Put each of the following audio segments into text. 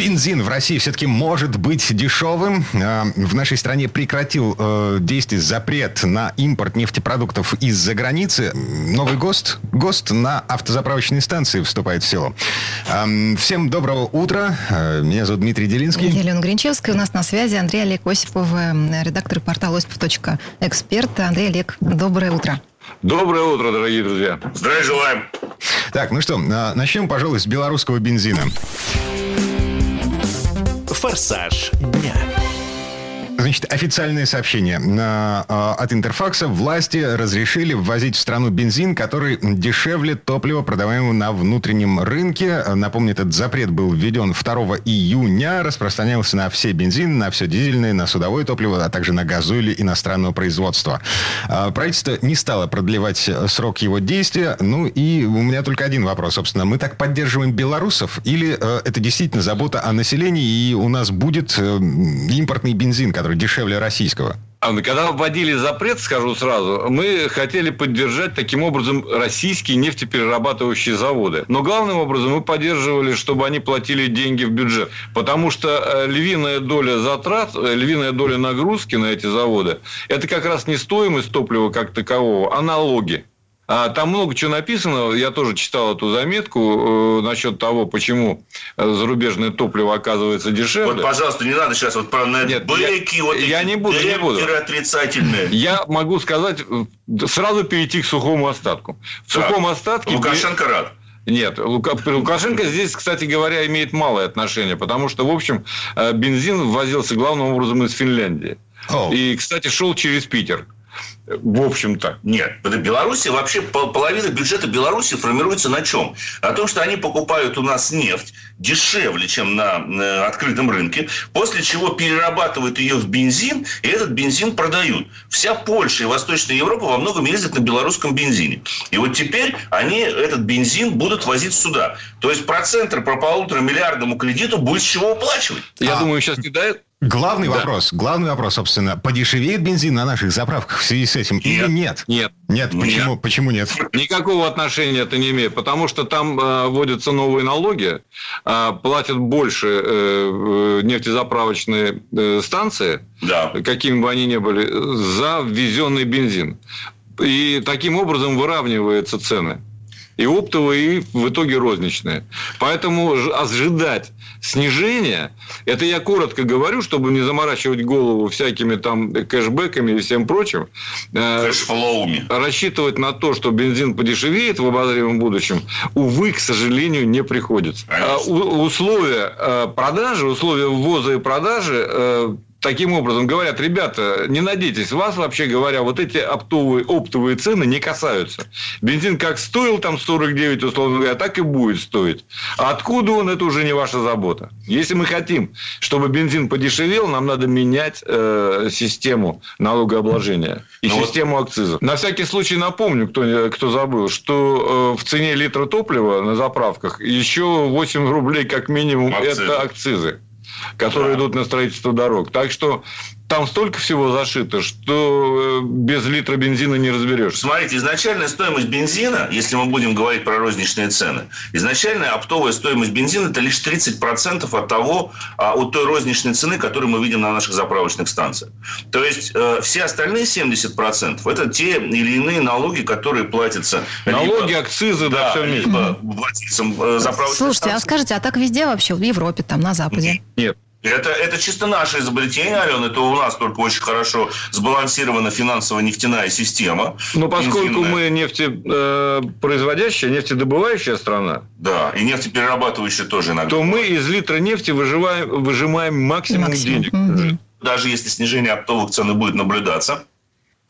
Бензин в России все-таки может быть дешевым. А, В нашей стране прекратил э, действие запрет на импорт нефтепродуктов из-за границы. Новый ГОСТ, ГОСТ на автозаправочные станции вступает в силу. Ам, Всем доброго утра. Э, Меня зовут Дмитрий Делинский. Елена Гринчевская. У нас на связи Андрей Олег Осипов, э, редактор портала осипов.эксперт. Андрей Олег, доброе утро. Доброе утро, дорогие друзья. Здравия желаем. Так, ну что, а, начнем, пожалуй, с белорусского бензина. «Форсаж дня». Значит, официальное сообщение а, от Интерфакса. Власти разрешили ввозить в страну бензин, который дешевле топлива, продаваемого на внутреннем рынке. Напомню, этот запрет был введен 2 июня, распространялся на все бензины, на все дизельное, на судовое топливо, а также на газоили иностранного производства. А, Правительство не стало продлевать срок его действия. Ну и у меня только один вопрос, собственно. Мы так поддерживаем белорусов или э, это действительно забота о населении и у нас будет э, импортный бензин, который дешевле российского? А, Когда вводили запрет, скажу сразу, мы хотели поддержать таким образом российские нефтеперерабатывающие заводы. Но главным образом мы поддерживали, чтобы они платили деньги в бюджет. Потому что э, львиная доля затрат, э, львиная доля нагрузки на эти заводы, это как раз не стоимость топлива как такового, а налоги. А Там много чего написано. Я тоже читал эту заметку э, насчет того, почему э, зарубежное топливо оказывается дешевле. Вот, пожалуйста, не надо сейчас вот про Нет, бэки, я- вот я не буду, не буду. отрицательные. Я могу сказать, э, сразу перейти к сухому остатку. В Так. сухом остатке... Лукашенко рад. Нет, Лука- Лукашенко здесь, кстати говоря, имеет малое отношение, потому что, в общем, бензин ввозился главным образом из Финляндии. О. И, кстати, шел через Питер. В общем-то. Нет, в Беларуси вообще пол- половина бюджета Беларуси формируется на чем? На том, что они покупают у нас нефть дешевле, чем на э, открытом рынке, после чего перерабатывают ее в бензин, и этот бензин продают. Вся Польша и Восточная Европа во многом ездят на белорусском бензине. И вот теперь они этот бензин будут возить сюда. То есть процентр по полутора миллиардному кредиту будет с чего уплачивать. Я А. думаю, сейчас не дает. Главный Да. вопрос, главный вопрос, собственно, подешевеет бензин на наших заправках в связи с этим или нет? Нет. Нет, Нет. почему, почему нет? Никакого отношения это не имеет, потому что там э, вводятся новые налоги, э, платят больше э, э, нефтезаправочные э, станции, Да. какими бы они ни были, за ввезенный бензин. И таким образом выравниваются цены. И оптовые, и в итоге розничные. Поэтому ожидать снижения, это я коротко говорю, чтобы не заморачивать голову всякими там кэшбэками и всем прочим. Э, Cash flow ами. рассчитывать на то, что бензин подешевеет в обозримом будущем, увы, к сожалению, не приходится. Конечно. А, у- Условия э, продажи, условия ввоза и продажи э, таким образом говорят, ребята, не надейтесь, вас, вообще говоря, вот эти оптовые, оптовые цены не касаются. Бензин как стоил там 49, условно говоря, так и будет стоить. А откуда он, это уже не ваша забота. Если мы хотим, чтобы бензин подешевел, нам надо менять э, систему налогообложения и Ну вот- систему акцизов. На всякий случай напомню, кто, кто забыл, что э, в цене литра топлива на заправках еще 8 рублей как минимум Акцизы. это акцизы которые Да. идут на строительство дорог. Так что там столько всего зашито, что э, без литра бензина не разберешься. Смотрите, изначальная стоимость бензина, если мы будем говорить про розничные цены, изначальная оптовая стоимость бензина – это лишь 30% от того, а, от той розничной цены, которую мы видим на наших заправочных станциях. То есть, э, все остальные 70% – это те или иные налоги, которые платятся Налоги, либо- акцизы, да, да, все вместе. либо владельцам э, заправочных Слушайте, а станций. скажите, а так везде вообще, в Европе, там, на Западе? Нет. Это, это чисто наше изобретение, Алена. Это у нас только очень хорошо сбалансирована финансово-нефтяная система. Но поскольку Бензинная. мы нефтепроизводящая, нефтедобывающая страна, Да, и нефтеперерабатывающая тоже иногда. то мы из литра нефти выживаем, выжимаем максимум, Максимум. денег. Мгм. Даже если снижение оптовых цен будет наблюдаться,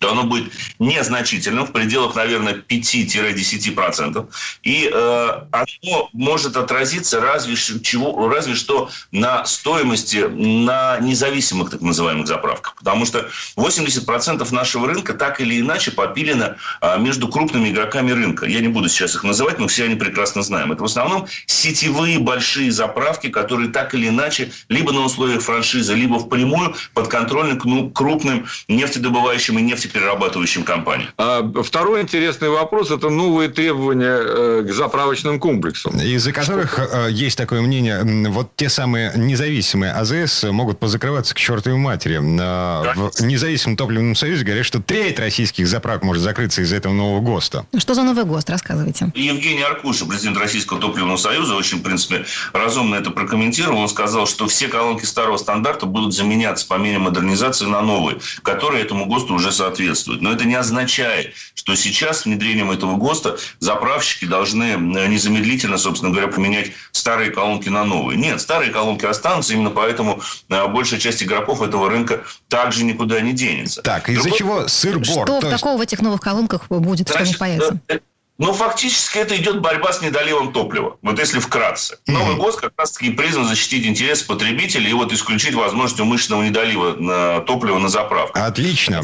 то оно будет незначительным, в пределах, наверное, 5-10%. И э, оно может отразиться разве, чего, разве что на стоимости на независимых так называемых заправках. Потому что 80% нашего рынка так или иначе попилено э, между крупными игроками рынка. Я не буду сейчас их называть, но все они прекрасно знаем. Это в основном сетевые большие заправки, которые так или иначе либо на условиях франшизы, либо впрямую подконтрольны ну, крупным нефтедобывающим и нефтепроводным перерабатывающим компаниям. А второй интересный вопрос – это новые требования э, к заправочным комплексам. Из-за которых э, есть такое мнение, вот те самые независимые АЗС могут позакрываться к чертовой матери. Э, в независимом топливном союзе говорят, что треть российских заправок может закрыться из-за этого нового ГОСТа. Ну, что за новый ГОСТ? Рассказывайте. Евгений Аркуша, президент Российского топливного союза, очень, в принципе, разумно это прокомментировал. Он сказал, что все колонки старого стандарта будут заменяться по мере модернизации на новые, которые этому ГОСТу уже соответствуют соответствует. Но это не означает, что сейчас с внедрением этого ГОСТа заправщики должны э, незамедлительно, собственно говоря, поменять старые колонки на новые. Нет, старые колонки останутся, именно поэтому э, большая часть игроков этого рынка также никуда не денется. Так, из-за Другой... чего сыр-бор? Что есть... такого в этих новых колонках будет, Значит, что не появится? Э, но фактически это идет борьба с недоливом топлива. Вот если вкратце. Новый год как раз-таки призван защитить интересы потребителей и вот исключить возможность умышленного недолива на топлива на заправках. Отлично.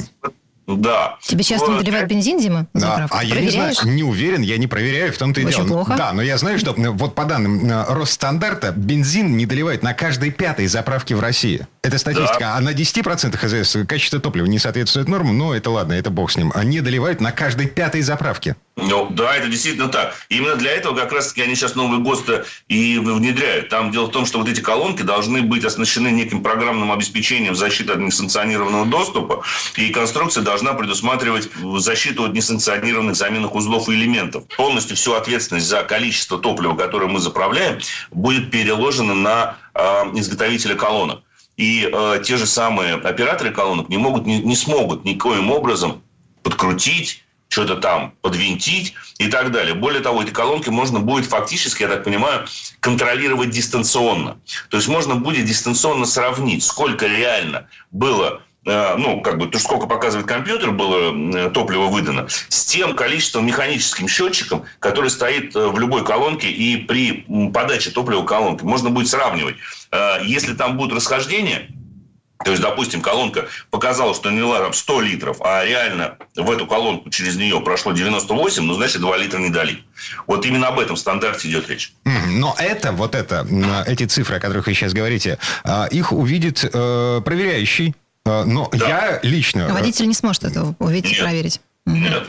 Да. Тебе часто вот. наливают бензин, Дима, да. А я не знаю, не уверен, я не проверяю, в том-то и Очень дело. плохо. Да, но я знаю, что вот по данным Росстандарта бензин не доливают на каждой пятой заправке в России. Это статистика. Да. А на 10% ХЗС качество топлива не соответствует нормам, но это ладно, это бог с ним. Они доливают на каждой пятой заправке. Ну, да, это действительно так. Именно для этого как раз-таки они сейчас новый ГОСТ и внедряют. Там дело в том, что вот эти колонки должны быть оснащены неким программным обеспечением защиты от несанкционированного доступа, и конструкция должна предусматривать защиту от несанкционированных заменных узлов и элементов. Полностью всю ответственность за количество топлива, которое мы заправляем, будет переложена на э, изготовителя колонок. И э, те же самые операторы колонок не могут, не, не смогут никоим образом подкрутить что-то там подвинтить и так далее. Более того, эти колонки можно будет фактически, я так понимаю, контролировать дистанционно. То есть можно будет дистанционно сравнить, сколько реально было ну, как бы, то, сколько показывает компьютер, было э, топливо выдано, с тем количеством механическим счетчиком, который стоит э, в любой колонке и при подаче топлива колонки. Можно будет сравнивать. Если там будут расхождения, то есть, допустим, колонка показала, что налила там 100 литров, а реально в эту колонку через нее прошло 98, ну, значит, 2 литра не дали. Вот именно об этом стандарте идет речь. Но это, вот это, эти цифры, о которых вы сейчас говорите, а, их увидит э, проверяющий. Э, но да. я лично... А водитель не сможет это увидеть и проверить. Нет.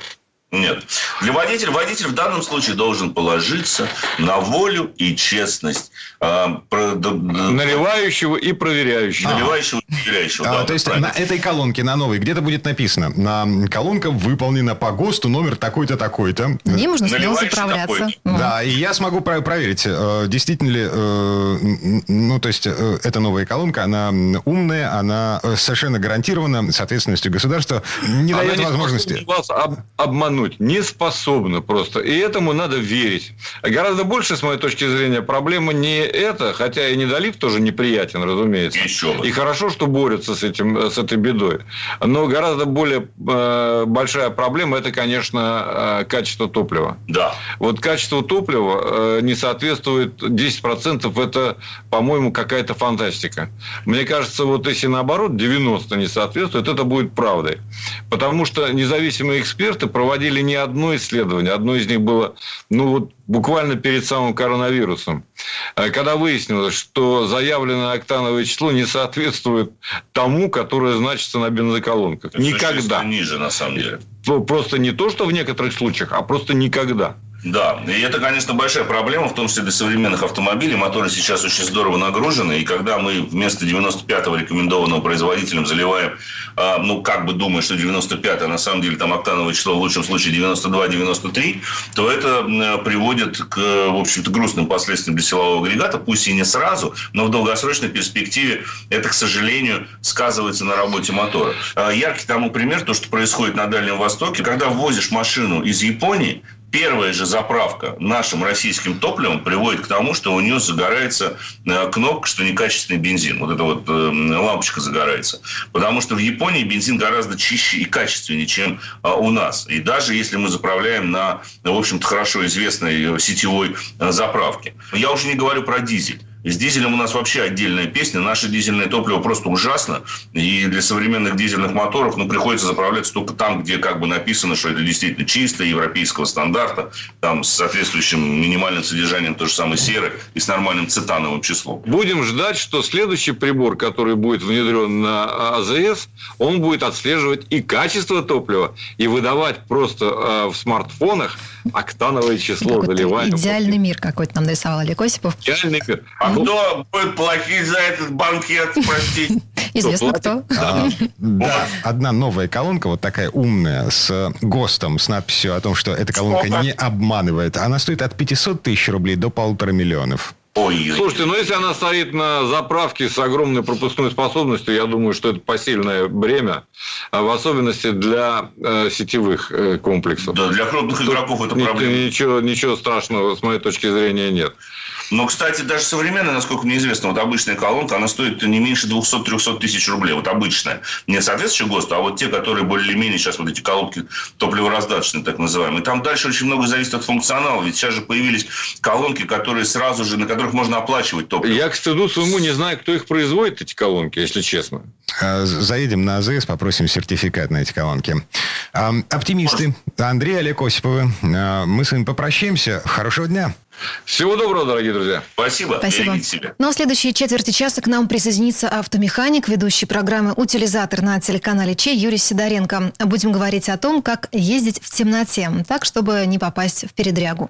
Нет. Для водителя, водитель в данном случае должен положиться на волю и честность э, про, да, наливающего и проверяющего. А. Наливающего и проверяющего. А, да, то есть правильно. на этой колонке, на новой, где-то будет написано, на колонка выполнена по ГОСТу номер такой-то, такой-то. Не можно смело заправляться. Ну. Да, и я смогу про- проверить, э, действительно ли, э, ну, то есть, э, эта новая колонка, она умная, она совершенно гарантирована с ответственностью государства, не она дает не возможности... Вас обмануть не способна просто. И этому надо верить. Гораздо больше, с моей точки зрения, проблема не это, хотя и недолив тоже неприятен, разумеется. Еще и хорошо, что борются с, этим, с этой бедой. Но гораздо более э, большая проблема – это, конечно, э, качество топлива. Да. Вот качество топлива э, не соответствует 10%. Это, по-моему, какая-то фантастика. Мне кажется, вот если наоборот 90 не соответствует, это будет правдой. Потому что независимые эксперты проводили проводили не одно исследование. Одно из них было ну, вот, буквально перед самым коронавирусом. Э, когда выяснилось, что заявленное октановое число не соответствует тому, которое значится на бензоколонках. Это никогда. ниже, на самом деле. Просто не то, что в некоторых случаях, а просто никогда. Да, и это, конечно, большая проблема, в том числе для современных автомобилей. Моторы сейчас очень здорово нагружены, и когда мы вместо 95-го рекомендованного производителем заливаем, э, ну, как бы думая, что 95 а на самом деле там октановое число в лучшем случае 92-93, то это э, приводит к, в общем-то, грустным последствиям для силового агрегата, пусть и не сразу, но в долгосрочной перспективе это, к сожалению, сказывается на работе мотора. Э, яркий тому пример, то, что происходит на Дальнем Востоке, когда ввозишь машину из Японии, первая же заправка нашим российским топливом приводит к тому, что у нее загорается э, кнопка, что некачественный бензин. Вот эта вот э, лампочка загорается. Потому что в Японии бензин гораздо чище и качественнее, чем э, у нас. И даже если мы заправляем на, в общем-то, хорошо известной сетевой заправке. Я уже не говорю про дизель. С дизелем у нас вообще отдельная песня. Наше дизельное топливо просто ужасно. И для современных дизельных моторов ну, приходится заправляться только там, где как бы написано, что это действительно чистое, европейского стандарта, там с соответствующим минимальным содержанием той же самой серы и с нормальным цитановым числом. Будем ждать, что следующий прибор, который будет внедрен на АЗС, он будет отслеживать и качество топлива, и выдавать просто э, в смартфонах октановое число заливания. Идеальный мир какой-то нам нарисовал Олег Осипов. Идеальный мир. А кто будет платить за этот банкет, простите? Известно кто. Да, одна новая колонка, вот такая умная, с ГОСТом, с надписью о том, что эта колонка не обманывает. Она стоит от 500 тысяч рублей до полутора миллионов. Ой, Слушайте, ну если она стоит на заправке с огромной пропускной способностью, я думаю, что это посильное бремя, а в особенности для э, сетевых э, комплексов. Да, для крупных игроков это проблема. Ничего, ничего страшного, с моей точки зрения, нет. Но, кстати, даже современная, насколько мне известно, вот обычная колонка, она стоит не меньше 200-300 тысяч рублей. Вот обычная. Не соответствующая ГОСТу, а вот те, которые более-менее сейчас вот эти колонки топливораздаточные, так называемые. Там дальше очень много зависит от функционала. Ведь сейчас же появились колонки, которые сразу же, на которых можно оплачивать топливо. Я, к стыду своему, не знаю, кто их производит, эти колонки, если честно. А, заедем на АЗС, попросим сертификат на эти колонки. Оптимисты. Андрей Олег Осиповы. А, мы с вами попрощаемся. Хорошего дня. Всего доброго, дорогие друзья. Спасибо. Спасибо. Себя. Ну а в следующие четверти часа к нам присоединится автомеханик, ведущий программы «Утилизатор» на телеканале Че Юрий Сидоренко. Будем говорить о том, как ездить в темноте, так, чтобы не попасть в передрягу.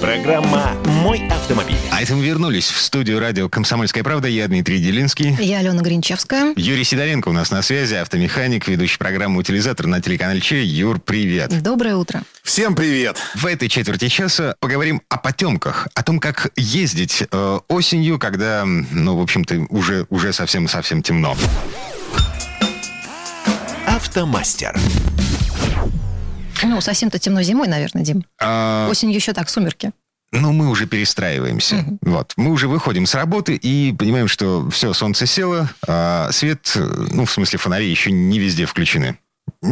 Программа «Мой автомобиль». А это мы вернулись в студию радио «Комсомольская правда». Я Дмитрий Делинский. Я Алена Гринчевская. Юрий Сидоренко у нас на связи, автомеханик, ведущий программу «Утилизатор» на телеканале Че. Юр, привет. Доброе утро. Всем привет. В этой четверти часа поговорим о потемках, о том, как ездить э, осенью, когда, ну, в общем-то, уже, уже совсем-совсем темно. Автомастер. Ну, совсем-то темно зимой, наверное, Дим. А... Осенью еще так, сумерки. Ну, мы уже перестраиваемся. Угу. Вот. Мы уже выходим с работы и понимаем, что все, солнце село, а свет, ну, в смысле, фонари еще не везде включены.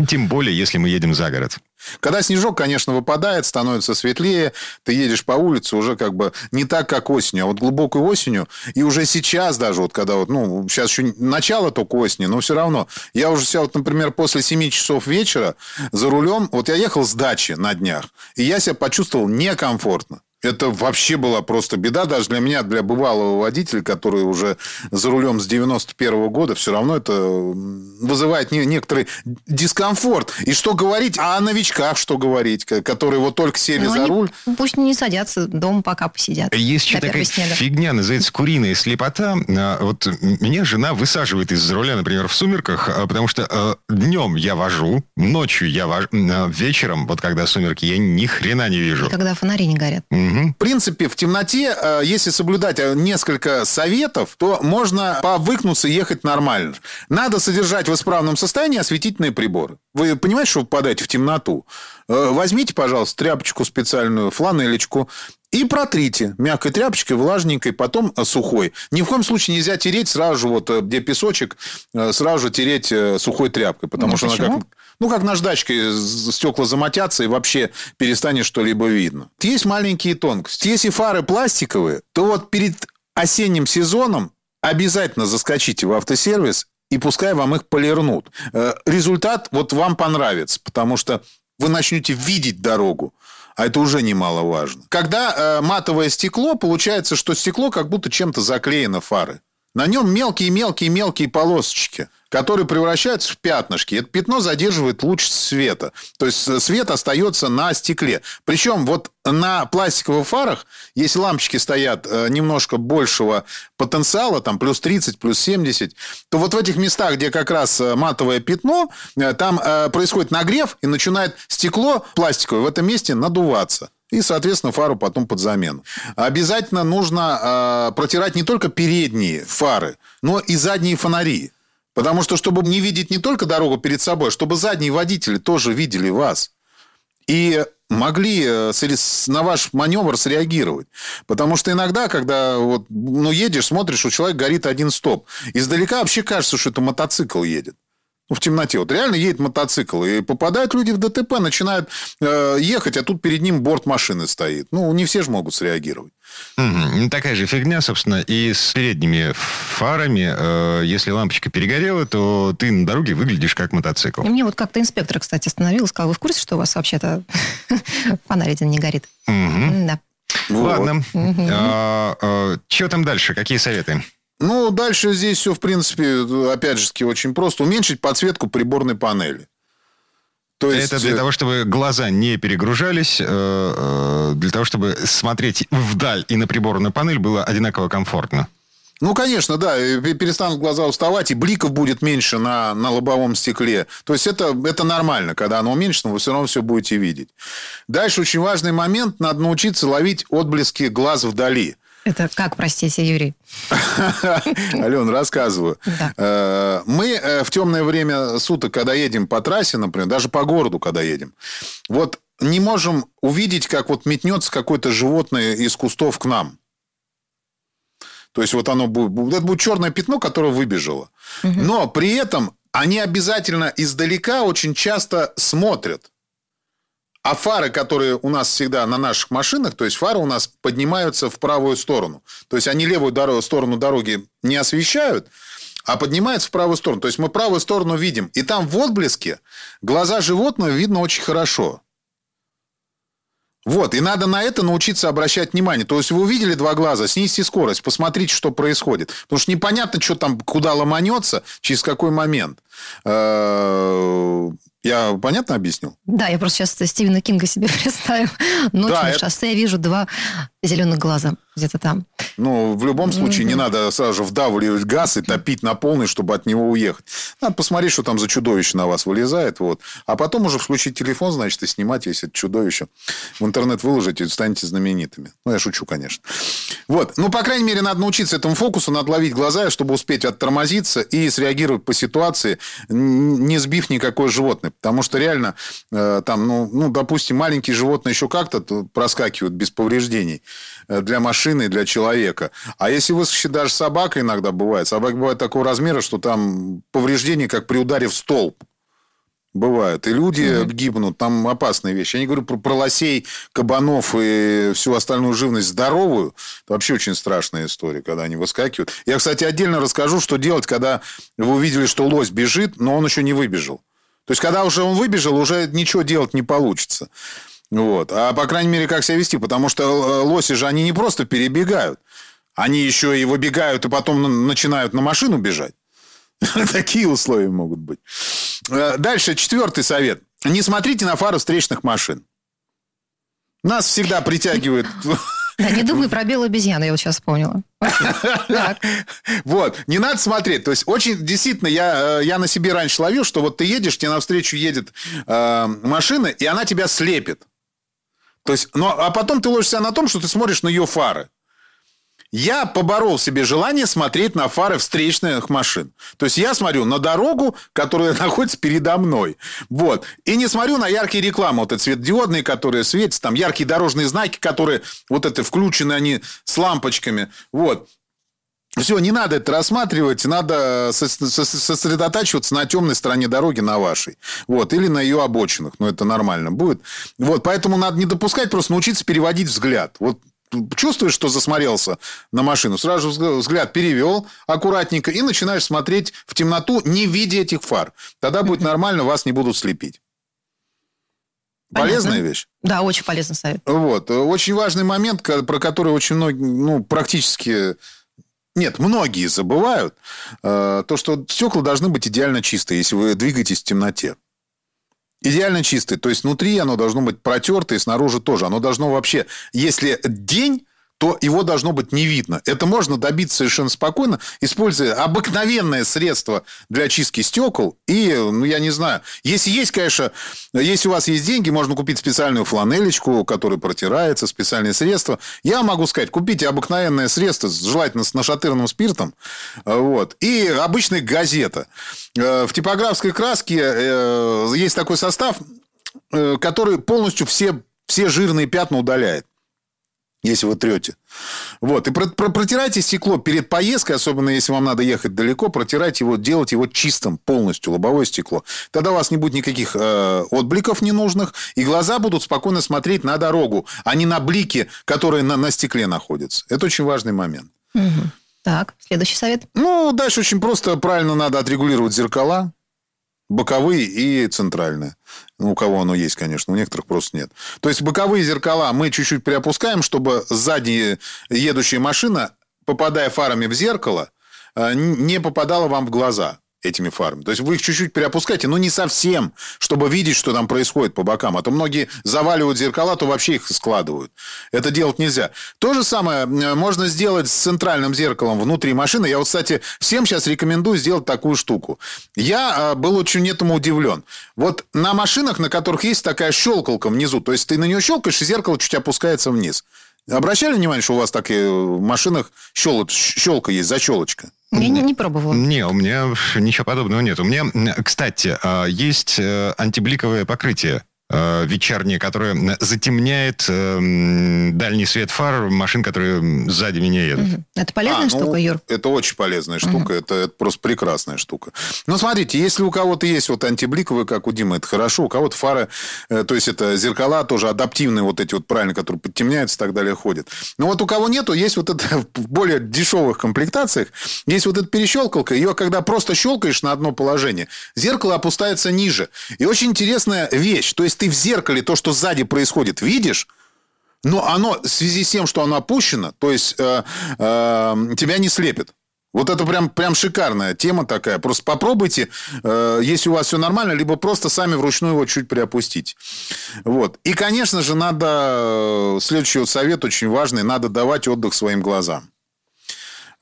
Тем более, если мы едем за город. Когда снежок, конечно, выпадает, становится светлее, ты едешь по улице уже как бы не так, как осенью, а вот глубокой осенью, и уже сейчас даже, вот когда вот, ну, сейчас еще начало только осени, но все равно, я уже себя, вот, например, после 7 часов вечера за рулем, вот я ехал с дачи на днях, и я себя почувствовал некомфортно. Это вообще была просто беда даже для меня, для бывалого водителя, который уже за рулем с 91 -го года, все равно это вызывает не, некоторый дискомфорт. И что говорить о новичках, что говорить, которые вот только сели Но ну, за руль. Пусть не садятся, дома пока посидят. Есть еще такая снега. фигня, называется куриная слепота. А, вот меня жена высаживает из-за руля, например, в сумерках, а, потому что э, днем я вожу, ночью я вожу, вечером, вот когда сумерки, я ни хрена не вижу. И когда фонари не горят. В принципе, в темноте, э, если соблюдать э, несколько советов, то можно повыкнуться и ехать нормально. Надо содержать в исправном состоянии осветительные приборы. Вы понимаете, что вы попадаете в темноту? Э, возьмите, пожалуйста, тряпочку специальную, фланелечку, и протрите мягкой тряпочкой, влажненькой, потом сухой. Ни в коем случае нельзя тереть сразу же, вот где песочек, сразу же тереть сухой тряпкой. Потому ну, что почему? она как ну, как наждачкой стекла замотятся, и вообще перестанет что-либо видно. Есть маленькие тонкости. Если фары пластиковые, то вот перед осенним сезоном обязательно заскочите в автосервис и пускай вам их полирнут. Э, результат вот вам понравится, потому что вы начнете видеть дорогу. А это уже немаловажно. Когда э, матовое стекло, получается, что стекло как будто чем-то заклеено фары. На нем мелкие-мелкие-мелкие полосочки, которые превращаются в пятнышки. Это пятно задерживает луч света. То есть э, свет остается на стекле. Причем вот на пластиковых фарах, если лампочки стоят э, немножко большего потенциала, там плюс 30, плюс 70, то вот в этих местах, где как раз э, матовое пятно, там происходит нагрев и начинает стекло пластиковое в этом месте надуваться. И, соответственно, фару потом под замену. Обязательно нужно э, протирать не только передние фары, но и задние фонари. Потому что, чтобы не видеть не только дорогу перед собой, чтобы задние водители тоже видели вас. И могли э, на ваш маневр среагировать. Потому что иногда, когда вот, ну, едешь, смотришь, у человека горит один стоп. Издалека вообще кажется, что это мотоцикл едет в темноте. Вот реально едет мотоцикл, и попадают люди в ДТП, начинают э, ехать, а тут перед ним борт машины стоит. Ну, не все же могут среагировать. Угу. Такая же фигня, собственно, и с передними фарами. Э, если лампочка перегорела, то ты на дороге выглядишь как мотоцикл. И мне вот как-то инспектор, кстати, остановил, сказал, вы в курсе, что у вас вообще-то фонарь один не горит? Угу. Да. Ладно. Угу. А, а, что там дальше? Какие советы? Ну, дальше здесь все, в принципе, опять же, очень просто. Уменьшить подсветку приборной панели. То есть... Это для того, чтобы глаза не перегружались, э, э, для того, чтобы смотреть вдаль и на приборную панель было одинаково комфортно. Ну, конечно, да. Перестанут глаза уставать, и бликов будет меньше на, на лобовом стекле. То есть, это, это нормально. Когда оно уменьшено, вы все равно все будете видеть. Дальше очень важный момент. Надо научиться ловить отблески глаз вдали. Это как, простите, Юрий? Ален, рассказываю. Да. Э, мы э, в темное время суток, когда едем по трассе, например, даже по городу, когда едем, вот не можем увидеть, как вот метнется какое-то животное из кустов к нам. То есть, вот оно будет, это будет черное пятно, которое выбежало. Угу. Но при этом они обязательно издалека очень часто смотрят. А фары, которые у нас всегда на наших машинах, то есть фары у нас поднимаются в правую сторону. То есть они левую дорогу, сторону дороги не освещают, а поднимаются в правую сторону. То есть мы правую сторону видим. И там в отблеске глаза животного видно очень хорошо. Вот, и надо на это научиться обращать внимание. То есть вы увидели два глаза, снизьте скорость, посмотрите, что происходит. Потому что непонятно, что там, куда ломанется, через какой момент. Я понятно объяснил? Да, я просто сейчас Стивена Кинга себе представил. Ночью да, на это... шоссе я вижу два зеленых глаза где-то там. Ну, в любом случае, mm-hmm. не надо сразу же вдавливать газ и топить на полный, чтобы от него уехать. Надо посмотреть, что там за чудовище на вас вылезает. Вот. А потом уже включить телефон, значит, и снимать весь это чудовище. В интернет выложить и станете знаменитыми. Ну, я шучу, конечно. Вот. Ну, по крайней мере, надо научиться этому фокусу, надо ловить глаза, чтобы успеть оттормозиться и среагировать по ситуации, не сбив никакое животное. Потому что реально э, там, ну, ну, допустим, маленькие животные еще как-то проскакивают без повреждений для машины и для человека. А если выскочит даже собака иногда бывает, собака бывает такого размера, что там повреждения, как при ударе в столб. Бывает. И люди mm гибнут. Там опасные вещи. Я не говорю про, про лосей, кабанов и всю остальную живность здоровую. Это вообще очень страшная история, когда они выскакивают. Я, кстати, отдельно расскажу, что делать, когда вы увидели, что лось бежит, но он еще не выбежал. То есть, когда уже он выбежал, уже ничего делать не получится. Вот. А, по крайней мере, как себя вести? Потому что э, лоси же, они не просто перебегают. Они еще и выбегают, и потом начинают на машину бежать. Такие условия могут быть. Э, дальше, четвертый совет. Не смотрите на фары встречных машин. Нас всегда притягивает да, не думай про белую обезьяну, я вот сейчас вспомнила. Вот, не надо смотреть. То есть, очень, действительно, я, э, я на себе раньше ловил, что вот ты едешь, тебе навстречу едет э, машина, и она тебя слепит. То есть, но, а потом ты ложишься на том, что ты смотришь на ее фары. Я поборол себе желание смотреть на фары встречных машин. То есть я смотрю на дорогу, которая находится передо мной. Вот. И не смотрю на яркие рекламы, вот эти светодиодные, которые светятся, там яркие дорожные знаки, которые вот это включены они с лампочками. Вот. Все, не надо это рассматривать, надо сосредотачиваться на темной стороне дороги, на вашей. Вот, или на ее обочинах, ну, это нормально будет. Вот, поэтому надо не допускать, просто научиться переводить взгляд. Вот чувствуешь, что засмотрелся на машину, сразу взгляд перевел аккуратненько и начинаешь смотреть в темноту, не видя этих фар. Тогда будет нормально, вас не будут слепить. Понятно. Полезная вещь? Да, очень полезный совет. Вот. Очень важный момент, про который очень многие, ну, практически Нет, многие забывают э, то, что стекла должны быть идеально чистые, если вы двигаетесь в темноте. Идеально чистые. То есть внутри оно должно быть протертое, и снаружи тоже. Оно должно вообще... Если день то его должно быть не видно. Это можно добиться совершенно спокойно, используя обыкновенное средство для чистки стекол. И, ну, я не знаю, если есть, конечно, если у вас есть деньги, можно купить специальную фланелечку, которая протирается, специальные средства. Я могу сказать, купите обыкновенное средство, желательно с нашатырным спиртом, вот, и обычная газета. Э, в типографской краске э, есть такой состав, э, который полностью все, все жирные пятна удаляет если вы трете. Вот. И про, про, протирайте стекло перед поездкой, особенно если вам надо ехать далеко, протирайте его, делать его чистым полностью, лобовое стекло. Тогда у вас не будет никаких э, отбликов ненужных, и глаза будут спокойно смотреть на дорогу, а не на блики, которые на, на стекле находятся. Это очень важный момент. Угу. Так, следующий совет. Ну, дальше очень просто. Правильно надо отрегулировать зеркала боковые и центральные. Ну, у кого оно есть, конечно, у некоторых просто нет. То есть боковые зеркала мы чуть-чуть приопускаем, чтобы сзади едущая машина, попадая фарами в зеркало, э, не попадала вам в глаза этими фарами. То есть вы их чуть-чуть переопускаете, но не совсем, чтобы видеть, что там происходит по бокам. А то многие заваливают зеркала, то вообще их складывают. Это делать нельзя. То же самое можно сделать с центральным зеркалом внутри машины. Я вот, кстати, всем сейчас рекомендую сделать такую штуку. Я э, был очень этому удивлен. Вот на машинах, на которых есть такая щелкалка внизу, то есть ты на нее щелкаешь, и зеркало чуть опускается вниз. Обращали внимание, что у вас так и в машинах щел... щелка есть, защелочка? Я не, не пробовала. Не, у меня ничего подобного нет. У меня, кстати, а, есть э, антибликовое покрытие Э, вечерняя, которая затемняет э, дальний свет фар машин, которые сзади меня едут. Это полезная а, штука, ну, Юр? Это очень полезная штука. Это, это просто прекрасная штука. Но смотрите, если у кого-то есть вот антибликовые, как у Димы, это хорошо. У кого-то фары, э, то есть это зеркала тоже адаптивные, вот эти вот правильно, которые подтемняются и так далее, ходят. Но вот у кого нету, есть вот это в более дешевых комплектациях, есть вот эта перещелкалка. Ее когда просто щелкаешь на одно положение, зеркало опускается ниже. И очень интересная вещь. То есть ты в зеркале то, что сзади происходит, видишь, но оно в связи с тем, что оно опущено, то есть э, э, тебя не слепит. Вот это прям, прям шикарная тема такая. Просто попробуйте, э, если у вас все нормально, либо просто сами вручную его чуть приопустить. Вот. И, конечно же, надо... Э, следующий вот совет очень важный. Надо давать отдых своим глазам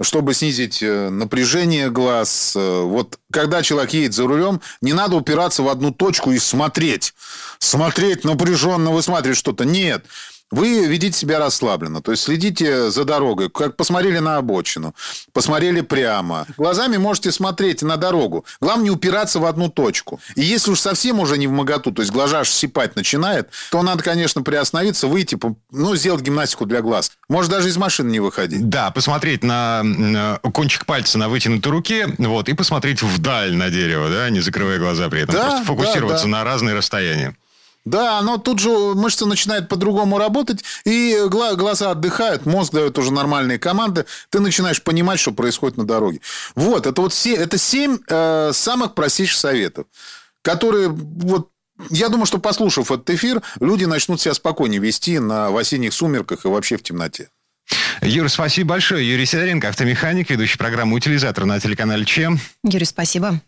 чтобы снизить э, напряжение глаз. Э, вот когда человек едет за рулем, не надо упираться в одну точку и смотреть. Смотреть напряженно, высматривать что-то. Нет. Вы ведите себя расслабленно, то есть следите за дорогой, как посмотрели на обочину, посмотрели прямо. Глазами можете смотреть на дорогу. Главное не упираться в одну точку. И если уж совсем уже не в моготу, то есть глаза аж сипать начинает, то надо, конечно, приостановиться, выйти, ну, сделать гимнастику для глаз. Может, даже из машины не выходить. Да, посмотреть на кончик пальца на вытянутой руке, вот, и посмотреть вдаль на дерево, да, не закрывая глаза при этом. Да, Просто фокусироваться да, да. на разные расстояния. Да, но тут же мышцы начинают по-другому работать, и глаза отдыхают, мозг дает уже нормальные команды, ты начинаешь понимать, что происходит на дороге. Вот, это вот все, это семь э, самых простейших советов, которые вот я думаю, что послушав этот эфир, люди начнут себя спокойнее вести на в осенних сумерках и вообще в темноте. Юр, спасибо большое. Юрий Сидоренко, автомеханик, ведущий программы «Утилизатор» на телеканале ЧЕМ. Юрий, спасибо.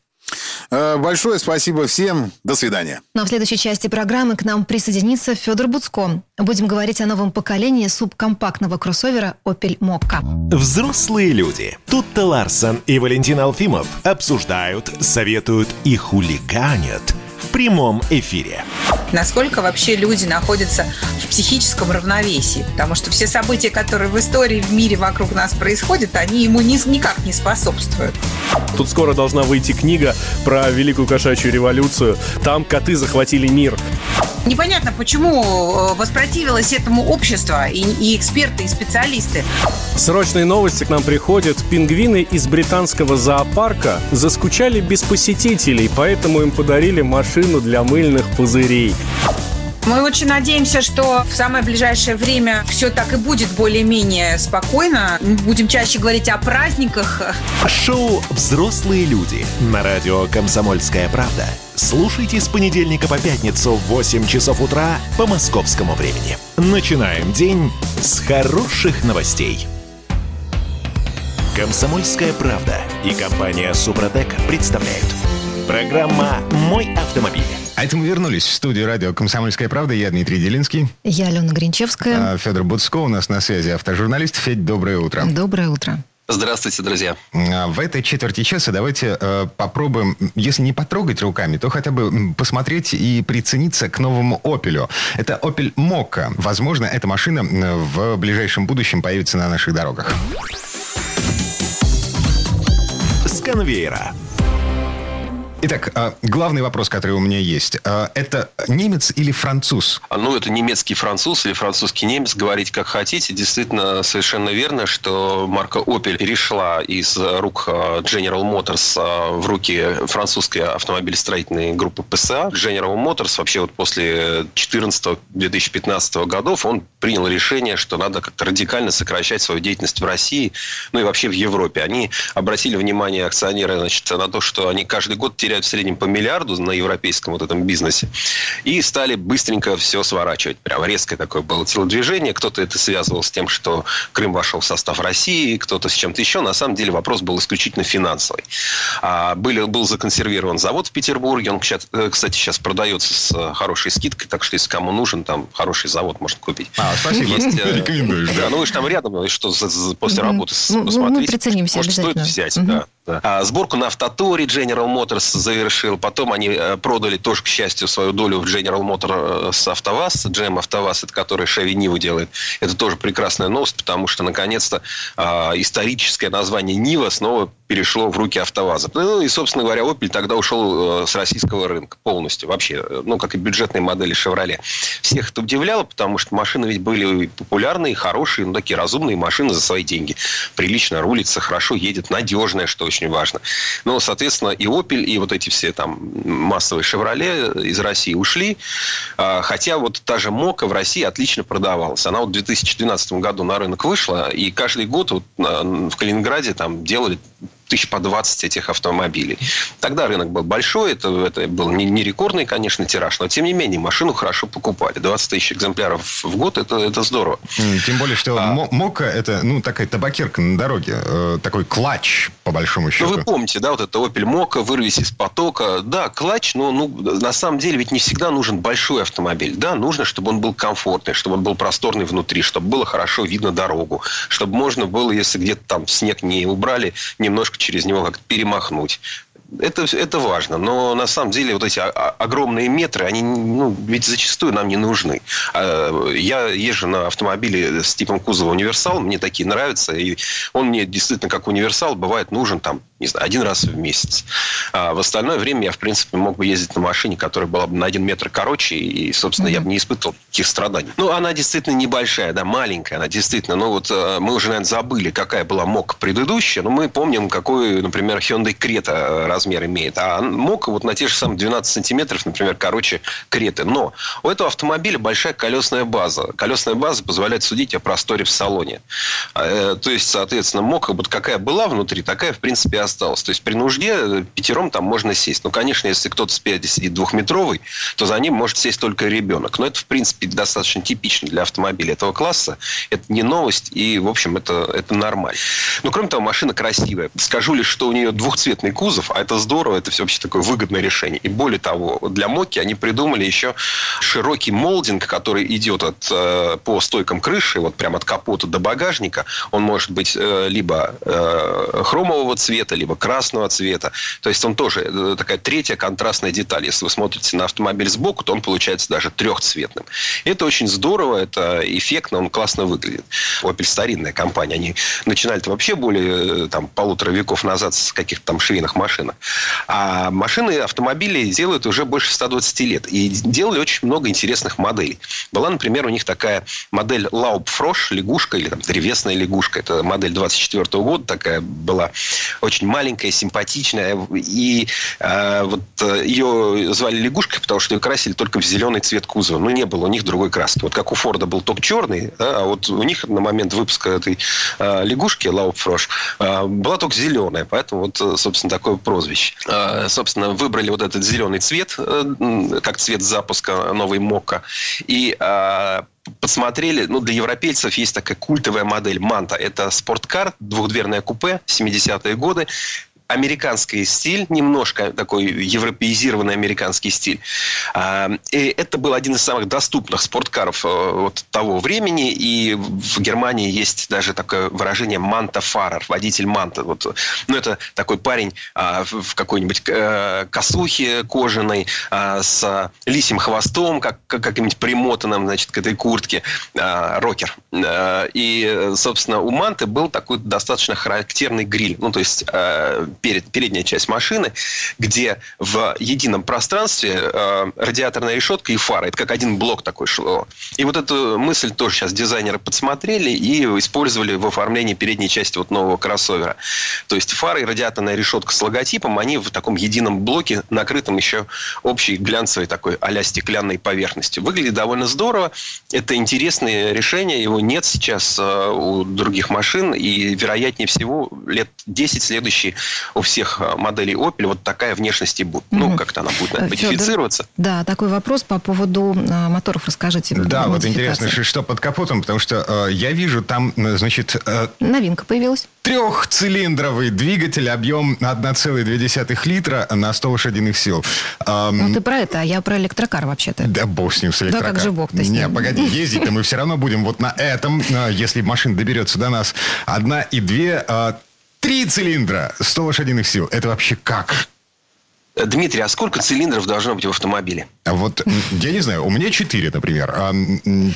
Э, большое спасибо всем. До свидания. Ну а в следующей части программы к нам присоединится Федор Буцко. Будем говорить о новом поколении субкомпактного кроссовера Opel Mokka. Взрослые люди. Тут-то Ларсон и Валентин Алфимов обсуждают, советуют и хулиганят – прямом эфире. Насколько вообще люди находятся в психическом равновесии? Потому что все события, которые в истории, в мире вокруг нас происходят, они ему ни, никак не способствуют. Тут скоро должна выйти книга про Великую кошачью революцию. Там коты захватили мир. Непонятно, почему э, воспротивилось этому общество и, и эксперты, и специалисты. Срочные новости к нам приходят. Пингвины из британского зоопарка заскучали без посетителей, поэтому им подарили машину для мыльных пузырей. Мы очень надеемся, что в самое ближайшее время все так и будет более-менее спокойно. Мы будем чаще говорить о праздниках. Шоу «Взрослые люди» на радио «Комсомольская правда». Слушайте с понедельника по пятницу в 8 часов утра по московскому времени. Начинаем день с хороших новостей. Комсомольская правда и компания Супротек представляют. Программа «Мой автомобиль». А это мы вернулись в студию радио «Комсомольская правда». Я Дмитрий Делинский. Я Алена Гринчевская. А, Федор Буцко у нас на связи, автожурналист. Федь, доброе утро. Доброе утро. Здравствуйте, друзья. А, В этой четверти часа давайте э, попробуем, если не потрогать руками, то хотя бы посмотреть и прицениться к новому «Опелю». Это «Опель Мокка». Возможно, эта машина в ближайшем будущем появится на наших дорогах. С конвейера. Итак, э, главный вопрос, который у меня есть. Э, Это немец или француз? Ну, это немецкий француз или французский немец, говорить как хотите. Действительно, совершенно верно, что марка Opel перешла из рук General Motors в руки французской автомобилестроительной группы PSA. General Motors вообще вот после 2014-2015 годов он принял решение, что надо как-то радикально сокращать свою деятельность в России, ну и вообще в Европе. Они обратили внимание акционеры значит, на то, что они каждый год теряют в среднем по миллиарду на европейском вот этом бизнесе. И стали быстренько все сворачивать. Прям резкое такое было телодвижение. Кто-то это связывал с тем, что Крым вошел в состав России, кто-то с чем-то еще. На самом деле вопрос был исключительно финансовый. А, были, был законсервирован завод в Петербурге. Он, э, кстати, сейчас продается с хорошей скидкой. Так что, если кому нужен, там хороший завод можно купить. А, спасибо. Есть, э, Рекомендуешь, да. Да, ну вы же там рядом, и что за- за- после работы Ну, мы посмотрите. приценимся Может, стоит обязательно. взять, Мгм. да. да. А, сборку на Автоторе General Motors завершил. Потом они э, продали тоже, к счастью, свою долю в General Motors с АвтоВАЗ. GM АвтоВАЗ, это который Chevy Ниву делает. Это тоже прекрасная новость, потому что, наконец-то, а, историческое название Нива снова перешло в руки АвтоВАЗа. Ну и, собственно говоря, Opel тогда ушел э, с российского рынка полностью. Вообще, э, ну, как и бюджетные модели Chevrolet. Всех это удивляло, потому что машины ведь были популярные, хорошие, ну, такие разумные машины за свои деньги. Прилично рулится, хорошо едет, надежная, что очень важно. Ну, соответственно, и Opel, и вот эти все там массовые Chevrolet из России ушли. А, Хотя вот та же Мока в России отлично продавалась. Она вот в 2012 году на рынок вышла, и каждый год вот в Калининграде там делали тысяч по 20 этих автомобилей. Тогда рынок был большой, это, это был не, не рекордный, конечно, тираж, но тем не менее машину хорошо покупали. 20 тысяч экземпляров в год, это, это здорово. Тем более, что А. мо- Мокка это, ну, такая табакерка на дороге. э, Такой клатч, по большому Ну, счету. вы помните, да, вот это Opel Mokka, вырвись из потока. Да, клатч, но ну, на самом деле ведь не всегда нужен большой автомобиль. Да, нужно, чтобы он был комфортный, чтобы он был просторный внутри, чтобы было хорошо видно дорогу, чтобы можно было, если где-то там снег не убрали, немножко через него как-то перемахнуть. Это, это важно, но на самом деле вот эти огромные метры, они ну, ведь зачастую нам не нужны. А, Я езжу на автомобиле с типом кузова универсал, мне такие нравятся, и он мне действительно как универсал бывает нужен там, не знаю, один раз в месяц. А в остальное время я, в принципе, мог бы ездить на машине, которая была бы на один метр короче, и, собственно, я бы не испытывал таких страданий. Ну, она действительно небольшая, да, маленькая, она действительно, ну вот э, мы уже, наверное, забыли, какая была МОК предыдущая, но мы помним, какой, например, Hyundai Creta э, размер имеет. А МОК вот на те же самые 12 сантиметров, например, короче Креты. Но у этого автомобиля большая колесная база. Колесная база позволяет судить о просторе в салоне. Э, То есть, соответственно, МОК вот какая была внутри, такая, в принципе, осталась. То есть, при нужде пятером там можно сесть. Ну, конечно, если кто-то спереди сидит двухметровый, то за ним может сесть только ребенок. Но это, в принципе, достаточно типично для автомобиля этого класса. Это не новость, и, в общем, это, это нормально. Но, кроме того, машина красивая. Скажу лишь, что у нее двухцветный кузов, а это здорово, это все вообще такое выгодное решение. И более того, для Моки они придумали еще широкий молдинг, который идет от, э, по стойкам крыши, вот прямо от капота до багажника. Он может быть э, либо э, хромового цвета, либо красного цвета. То есть он тоже э, такая третья контрастная деталь. Если вы смотрите на автомобиль сбоку, то он получается даже трехцветным. Это очень здорово, это эффектно, он классно выглядит. Opel старинная компания. Они начинали-то вообще более э, там, полутора веков назад с каких-то там швейных машинок. А машины, автомобили делают уже больше 120 лет. И делали очень много интересных моделей. Была, например, у них такая модель Laubfrosch, лягушка, или там древесная лягушка. Это модель 24 года такая была. Очень маленькая, симпатичная. И э, вот э, ее звали лягушкой, потому что ее красили только в зеленый цвет кузова. Ну, не было у них другой краски. Вот как у Форда был только черный, да, а вот у них на момент выпуска этой э, лягушки Laubfrosch э, была только зеленая. Поэтому вот, э, собственно, такое прозвище. Э, собственно, выбрали вот этот зеленый цвет, э, как цвет запуска новой МОКа. И э, посмотрели, ну, для европейцев есть такая культовая модель Манта. Это спорткар, двухдверное купе, 70-е годы американский стиль, немножко такой европеизированный американский стиль. А, и это был один из самых доступных спорткаров э, вот того времени. И в Германии есть даже такое выражение «манта фарер», водитель манта. Вот, ну, это такой парень а, в какой-нибудь э, косухе кожаной а, с лисим хвостом, как, как-нибудь примотанным, значит, к этой куртке. Рокер. И, собственно, у манты был такой достаточно характерный гриль. Ну, то есть перед, передняя часть машины, где в едином пространстве э, радиаторная решетка и фара. Это как один блок такой шло. И вот эту мысль тоже сейчас дизайнеры подсмотрели и использовали в оформлении передней части вот нового кроссовера. То есть фара и радиаторная решетка с логотипом, они в таком едином блоке, накрытом еще общей глянцевой такой а стеклянной поверхностью. Выглядит довольно здорово. Это интересное решение. Его нет сейчас э, у других машин. И, вероятнее всего, лет 10 следующие у всех э, моделей Opel вот такая внешность и будет. Ну, как-то она будет наверное, модифицироваться. Да, такой вопрос по поводу э, моторов. Расскажите. Да, вот интересно, что под капотом, потому что э, я вижу там, э, значит... Э, Новинка появилась. Трехцилиндровый двигатель, объем 1,2 литра на 100 лошадиных сил. Эм, ну, ты про это, а я про электрокар вообще-то. Да бог с ним, с электрокар. Да, как же бог ты с ним. Не, погоди, ездить-то мы все равно будем вот на этом, если машина доберется до нас. Одна и две Три цилиндра, 100 лошадиных сил. Это вообще как? Дмитрий, а сколько цилиндров должно быть в автомобиле? А вот, я не знаю, у меня четыре, например. А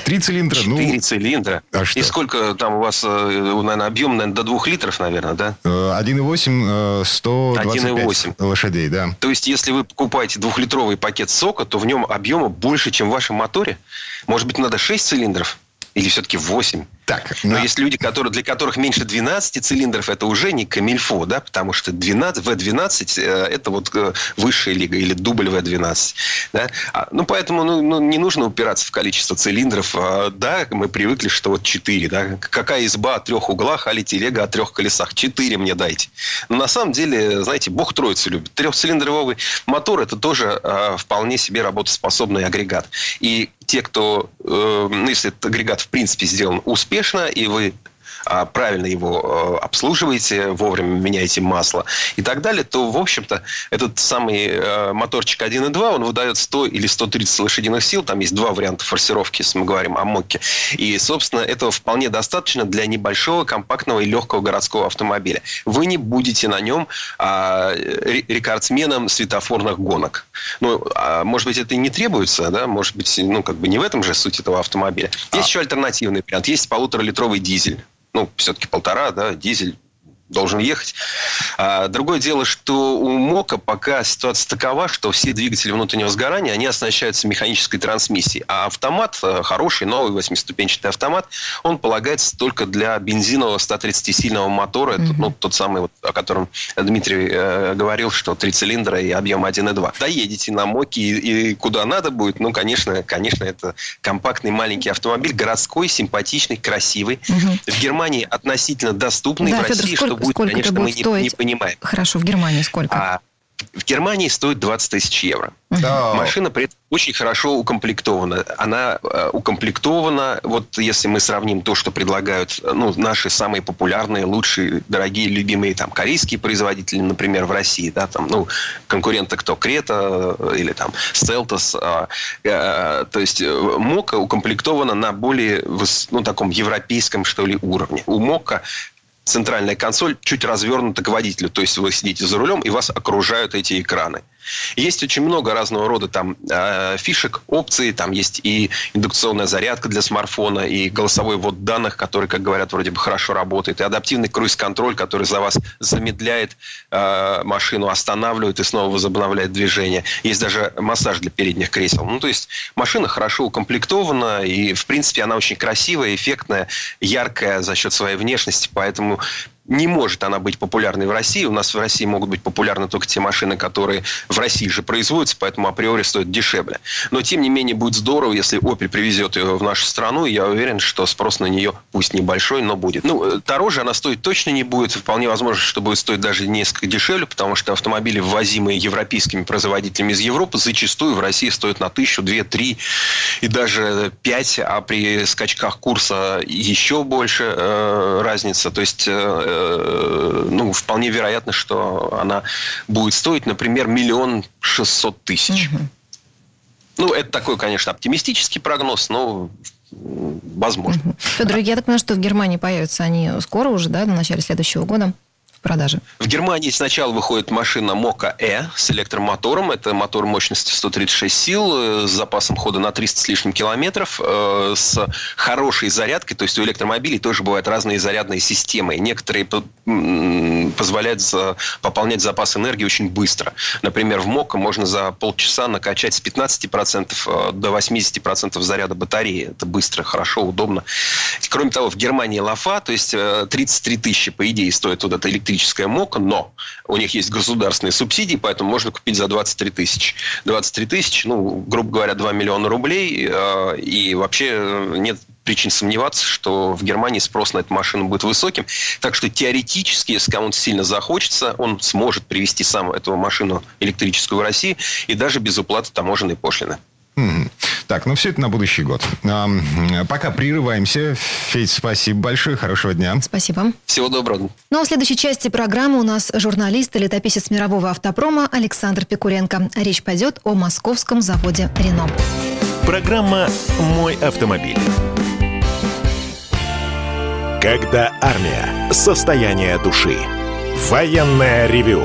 три цилиндра, ну... Четыре цилиндра. А что? И сколько там у вас, э, наверное, объем, наверное, до двух литров, наверное, да? 1,8, 125 1,8. лошадей, да. То есть, если вы покупаете двухлитровый пакет сока, то в нем объема больше, чем в вашем моторе? Может быть, надо 6 цилиндров? Или все-таки 8? Так, Но на... есть люди, которые, для которых меньше 12 цилиндров это уже не камильфо, да, потому что 12, V12 э, это вот э, высшая лига или дубль V12. Да? А, ну, поэтому ну, ну, не нужно упираться в количество цилиндров. А, да, мы привыкли, что вот 4. Да? Какая изба о трех углах, али телега о трех колесах? 4 мне дайте. Но на самом деле, знаете, Бог троицу любит. Трехцилиндровый мотор это тоже а, вполне себе работоспособный агрегат. И те, кто, э, ну, если этот агрегат в принципе сделан успешно, и вы правильно его э, обслуживаете, вовремя меняете масло и так далее, то, в общем-то, этот самый э, моторчик 1.2, он выдает 100 или 130 лошадиных сил. Там есть два варианта форсировки, если мы говорим о МОКе. И, собственно, этого вполне достаточно для небольшого, компактного и легкого городского автомобиля. Вы не будете на нем а, рекордсменом светофорных гонок. Ну, а, может быть, это и не требуется, да? Может быть, ну, как бы не в этом же суть этого автомобиля. Есть а... еще альтернативный вариант. Есть полуторалитровый дизель ну, все-таки полтора, да, дизель должен ехать. А другое дело, что у МОКа пока ситуация такова, что все двигатели внутреннего сгорания, они оснащаются механической трансмиссией. А автомат, э, хороший, новый восьмиступенчатый автомат, он полагается только для бензинового 130-сильного мотора. Mm-hmm. Это ну, тот самый, вот, о котором Дмитрий э, говорил, что три цилиндра и объем 1,2. Доедете на МОКе и, и куда надо будет, ну, конечно, конечно, это компактный маленький автомобиль, городской, симпатичный, красивый. Mm-hmm. В Германии относительно доступный, да, в России, Федор, что будет, сколько конечно, это будет мы стоить? Не, не понимаем. Хорошо, в Германии сколько? А в Германии стоит 20 тысяч евро. Да. Машина при этом очень хорошо укомплектована. Она э, укомплектована, вот если мы сравним то, что предлагают ну, наши самые популярные, лучшие, дорогие, любимые там корейские производители, например, в России, да, там, ну, конкуренты кто, Крета э, или там Селтос, э, э, то есть э, Мока укомплектована на более, ну, таком европейском, что ли, уровне. У Мока центральная консоль чуть развернута к водителю. То есть вы сидите за рулем, и вас окружают эти экраны. Есть очень много разного рода там э, фишек, опций. Там есть и индукционная зарядка для смартфона, и голосовой ввод данных, который, как говорят, вроде бы хорошо работает, и адаптивный круиз-контроль, который за вас замедляет э, машину, останавливает и снова возобновляет движение. Есть даже массаж для передних кресел. Ну, то есть машина хорошо укомплектована, и, в принципе, она очень красивая, эффектная, яркая за счет своей внешности, поэтому не может она быть популярной в России. У нас в России могут быть популярны только те машины, которые в России же производятся, поэтому априори стоят дешевле. Но, тем не менее, будет здорово, если Opel привезет ее в нашу страну. Я уверен, что спрос на нее, пусть небольшой, но будет. Ну, э, дороже она стоить точно не будет. Вполне возможно, что будет стоить даже несколько дешевле, потому что автомобили, ввозимые европейскими производителями из Европы, зачастую в России стоят на тысячу, две, три и даже пять, а при скачках курса еще больше э, разница. То есть Э, ну, вполне вероятно, что она будет стоить, например, миллион шестьсот тысяч. Угу. Ну, это такой, конечно, оптимистический прогноз, но возможно. Федор, я так понимаю, что в Германии появятся они скоро уже, да, в начале следующего года? Продажи? В Германии сначала выходит машина Мока E с электромотором. Это мотор мощностью 136 сил, э, с запасом хода на 300 с лишним километров, э, с хорошей зарядкой. То есть у электромобилей тоже бывают разные зарядные системы. Некоторые позволяют пополнять запас энергии очень быстро. Например, в Мока можно за полчаса накачать с 15% э, до 80% заряда батареи. Это быстро, хорошо, удобно. Кроме того, в Германии лафа, то есть 33 тысячи, по идее, стоит вот эта электрическая электрическая МОКа, но у них есть государственные субсидии, поэтому можно купить за 23 тысячи. 23 тысячи, ну, грубо говоря, 2 миллиона рублей, э, и вообще нет причин сомневаться, что в Германии спрос на эту машину будет высоким. Так что теоретически, если кому-то сильно захочется, он сможет привести сам эту машину электрическую в Россию и даже без уплаты таможенной пошлины. Так, ну все это на будущий год. А, пока прерываемся. Федь, спасибо большое. Хорошего дня. Спасибо. Всего доброго. Ну а в следующей части программы у нас журналист и летописец мирового автопрома Александр Пикуленко. Речь пойдет о московском заводе «Рено». Программа «Мой автомобиль». Когда армия. Состояние души. Военное ревю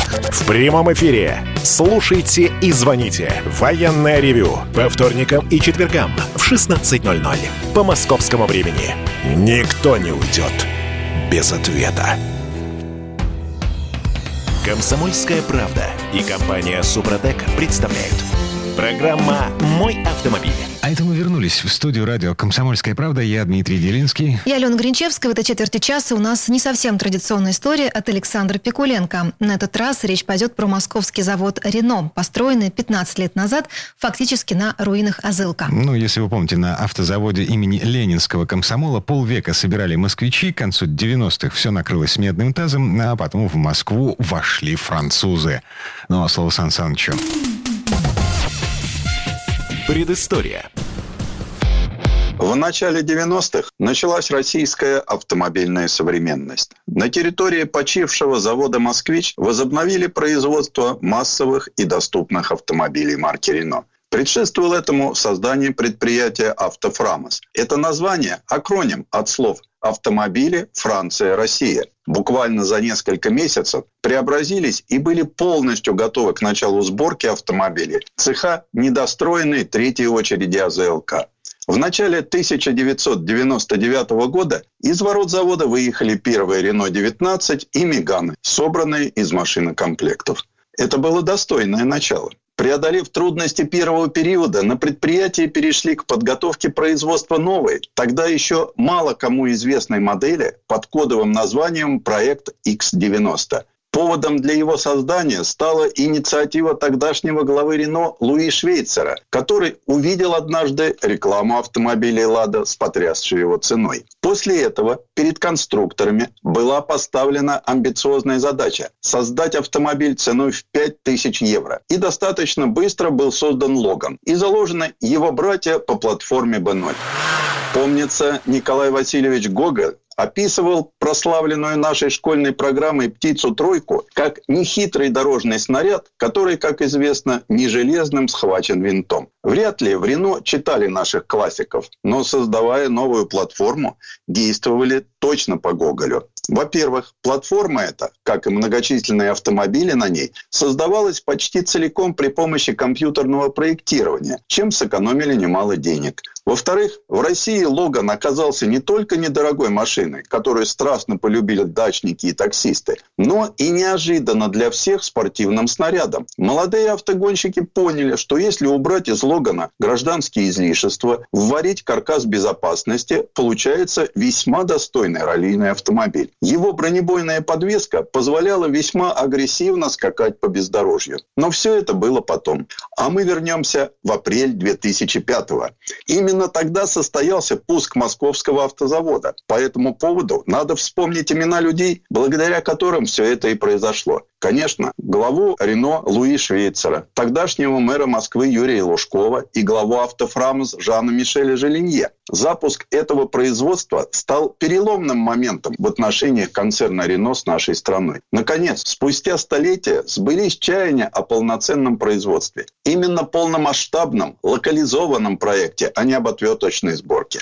В прямом эфире. Слушайте и звоните. Военное ревю. По вторникам и четвергам в 16.00. По московскому времени. Никто не уйдет без ответа. Комсомольская правда и компания Супротек представляют. Программа «Мой автомобиль». А это мы вернулись в студию радио «Комсомольская правда». Я Дмитрий Делинский. Я Алена Гринчевская. В этой четверти часа у нас не совсем традиционная история от Александра Пикуленко. На этот раз речь пойдет про московский завод «Рено», построенный 15 лет назад фактически на руинах Азылка. Ну, если вы помните, на автозаводе имени Ленинского комсомола полвека собирали москвичи. К концу 90-х все накрылось медным тазом, а потом в Москву вошли французы. Ну, а слово Сан Санычу. Предыстория. В начале 90-х началась российская автомобильная современность. На территории почившего завода «Москвич» возобновили производство массовых и доступных автомобилей марки «Рено». Предшествовал этому создание предприятия «Автофрамос». Это название – акроним от слов автомобили Франция, Россия. Буквально за несколько месяцев преобразились и были полностью готовы к началу сборки автомобилей цеха недостроенной третьей очереди АЗЛК. В начале 1999 года из ворот завода выехали первые Рено-19 и Меганы, собранные из машинокомплектов. Это было достойное начало. Преодолев трудности первого периода, на предприятии перешли к подготовке производства новой, тогда еще мало кому известной модели под кодовым названием «Проект X90». Поводом для его создания стала инициатива тогдашнего главы Рено Луи Швейцера, который увидел однажды рекламу автомобилей «Лада» с потрясшей его ценой. После этого перед конструкторами была поставлена амбициозная задача – создать автомобиль ценой в 5000 евро. И достаточно быстро был создан Логан и заложены его братья по платформе B0. Помнится, Николай Васильевич Гоголь описывал прославленную нашей школьной программой «Птицу-тройку» как нехитрый дорожный снаряд, который, как известно, не железным схвачен винтом. Вряд ли в Рено читали наших классиков, но создавая новую платформу, действовали точно по Гоголю. Во-первых, платформа эта, как и многочисленные автомобили на ней, создавалась почти целиком при помощи компьютерного проектирования, чем сэкономили немало денег. Во-вторых, в России Логан оказался не только недорогой машиной, которую страстно полюбили дачники и таксисты, но и неожиданно для всех спортивным снарядом. Молодые автогонщики поняли, что если убрать из Логана гражданские излишества, вварить каркас безопасности, получается весьма достойный раллийный автомобиль. Его бронебойная подвеска позволяла весьма агрессивно скакать по бездорожью. Но все это было потом. А мы вернемся в апрель 2005 -го. Именно тогда состоялся пуск московского автозавода. По поводу надо вспомнить имена людей, благодаря которым все это и произошло. Конечно, главу Рено Луи Швейцера, тогдашнего мэра Москвы Юрия Лужкова и главу автофрамс Жана Мишеля Желинье. Запуск этого производства стал переломным моментом в отношениях концерна Рено с нашей страной. Наконец, спустя столетия сбылись чаяния о полноценном производстве. Именно полномасштабном, локализованном проекте, а не об отверточной сборке.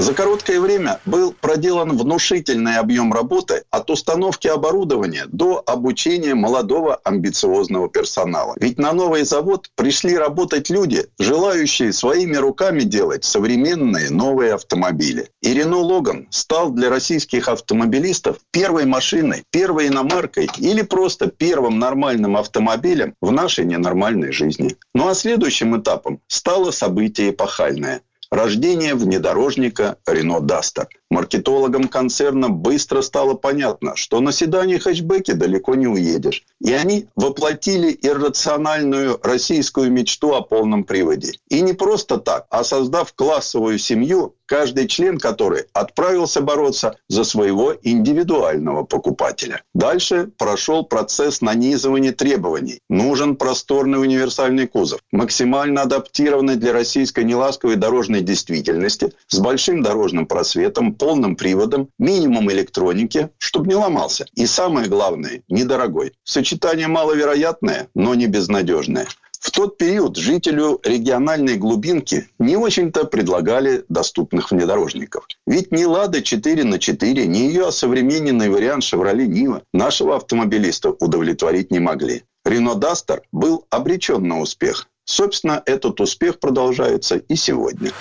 За короткое время был проделан внушительный объем работы от установки оборудования до обучения молодого амбициозного персонала. Ведь на новый завод пришли работать люди, желающие своими руками делать современные новые автомобили. И Рено Логан стал для российских автомобилистов первой машиной, первой иномаркой или просто первым нормальным автомобилем в нашей ненормальной жизни. Ну а следующим этапом стало событие эпохальное – Рождение внедорожника Renault Duster. Маркетологам концерна быстро стало понятно, что на седане хэтчбеке далеко не уедешь. И они воплотили иррациональную российскую мечту о полном приводе. И не просто так, а создав классовую семью, каждый член которой отправился бороться за своего индивидуального покупателя. Дальше прошел процесс нанизывания требований. Нужен просторный универсальный кузов, максимально адаптированный для российской неласковой дорожной действительности, с большим дорожным просветом, полным приводом, минимум электроники, чтобы не ломался. И самое главное, недорогой. Сочетание маловероятное, но не безнадежное. В тот период жителю региональной глубинки не очень-то предлагали доступных внедорожников. Ведь ни «Лада 4 на 4 ни ее осовремененный вариант «Шевроле Нива» нашего автомобилиста удовлетворить не могли. Рено Дастер был обречен на успех. Собственно, этот успех продолжается и сегодня.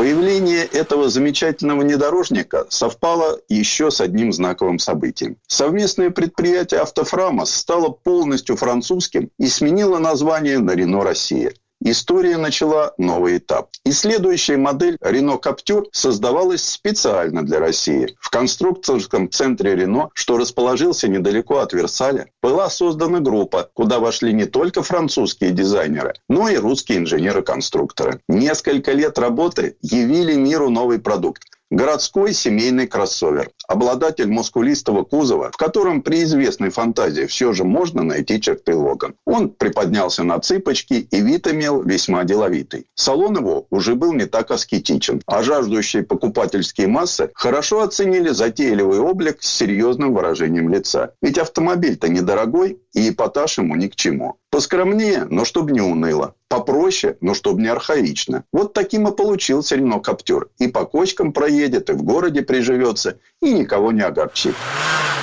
Появление этого замечательного внедорожника совпало еще с одним знаковым событием. Совместное предприятие «Автофрамос» стало полностью французским и сменило название на «Рено Россия» история начала новый этап. И следующая модель Renault Captur создавалась специально для России. В конструкторском центре Renault, что расположился недалеко от Версаля, была создана группа, куда вошли не только французские дизайнеры, но и русские инженеры-конструкторы. Несколько лет работы явили миру новый продукт Городской семейный кроссовер. Обладатель мускулистого кузова, в котором при известной фантазии все же можно найти черты Логан. Он приподнялся на цыпочки и вид имел весьма деловитый. Салон его уже был не так аскетичен, а жаждущие покупательские массы хорошо оценили затейливый облик с серьезным выражением лица. Ведь автомобиль-то недорогой, и эпатаж ему ни к чему. Поскромнее, но чтобы не уныло. Попроще, но чтобы не архаично. Вот таким и получился Рено Каптюр. И по кочкам проедет, и в городе приживется, и никого не огорчит.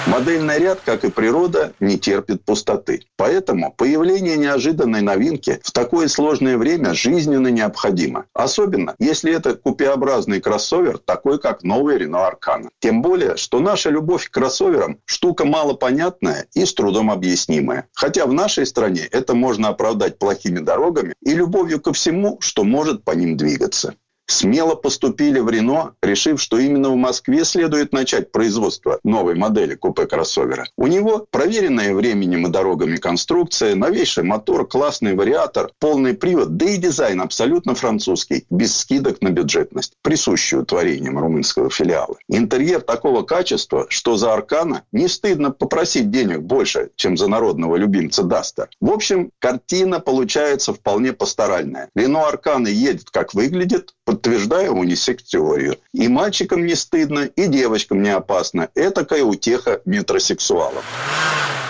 Модельный ряд, как и природа, не терпит пустоты. Поэтому появление неожиданной новинки в такое сложное время жизненно необходимо. Особенно, если это купеобразный кроссовер, такой как новый Renault Аркана. Тем более, что наша любовь к кроссоверам – штука малопонятная и с трудом объяснимая. Хотя в нашей стране это можно оправдать плохими дорогами и любовью ко всему, что может по ним двигаться смело поступили в Рено, решив, что именно в Москве следует начать производство новой модели купе-кроссовера. У него проверенная временем и дорогами конструкция, новейший мотор, классный вариатор, полный привод, да и дизайн абсолютно французский, без скидок на бюджетность, присущую творениям румынского филиала. Интерьер такого качества, что за Аркана не стыдно попросить денег больше, чем за народного любимца Дастера. В общем, картина получается вполне пасторальная. Рено Аркана едет как выглядит, подтверждая унисекс-теорию. И мальчикам не стыдно, и девочкам не опасно. Этакая утеха метросексуалов.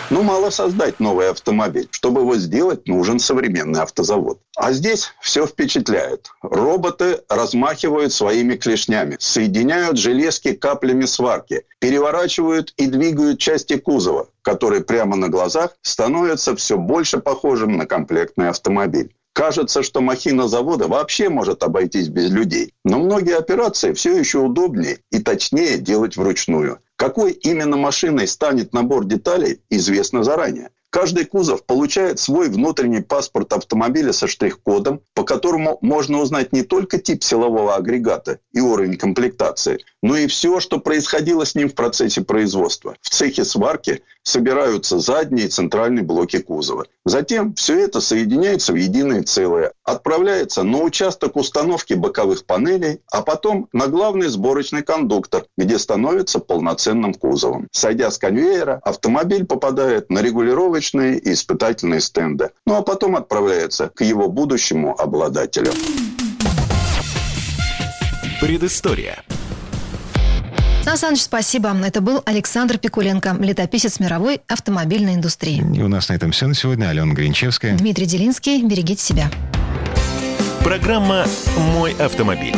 Ну, мало создать новый автомобиль. Чтобы его сделать, нужен современный автозавод. А здесь все впечатляет. Роботы размахивают своими клешнями, соединяют железки каплями сварки, переворачивают и двигают части кузова, которые прямо на глазах становятся все больше похожим на комплектный автомобиль. Кажется, что махина завода вообще может обойтись без людей. Но многие операции все еще удобнее и точнее делать вручную. Какой именно машиной станет набор деталей, известно заранее. Каждый кузов получает свой внутренний паспорт автомобиля со штрих-кодом, по которому можно узнать не только тип силового агрегата и уровень комплектации, но и все, что происходило с ним в процессе производства. В цехе сварки собираются задние и центральные блоки кузова. Затем все это соединяется в единое целое, отправляется на участок установки боковых панелей, а потом на главный сборочный кондуктор, где становится полноценным кузовом. Сойдя с конвейера, автомобиль попадает на регулировочные и испытательные стенды, ну а потом отправляется к его будущему обладателю. Предыстория. Сан Саныч, спасибо. Это был Александр Пикуленко, летописец мировой автомобильной индустрии. И у нас на этом все на сегодня. Алена Гринчевская. Дмитрий Делинский. Берегите себя. Программа «Мой автомобиль».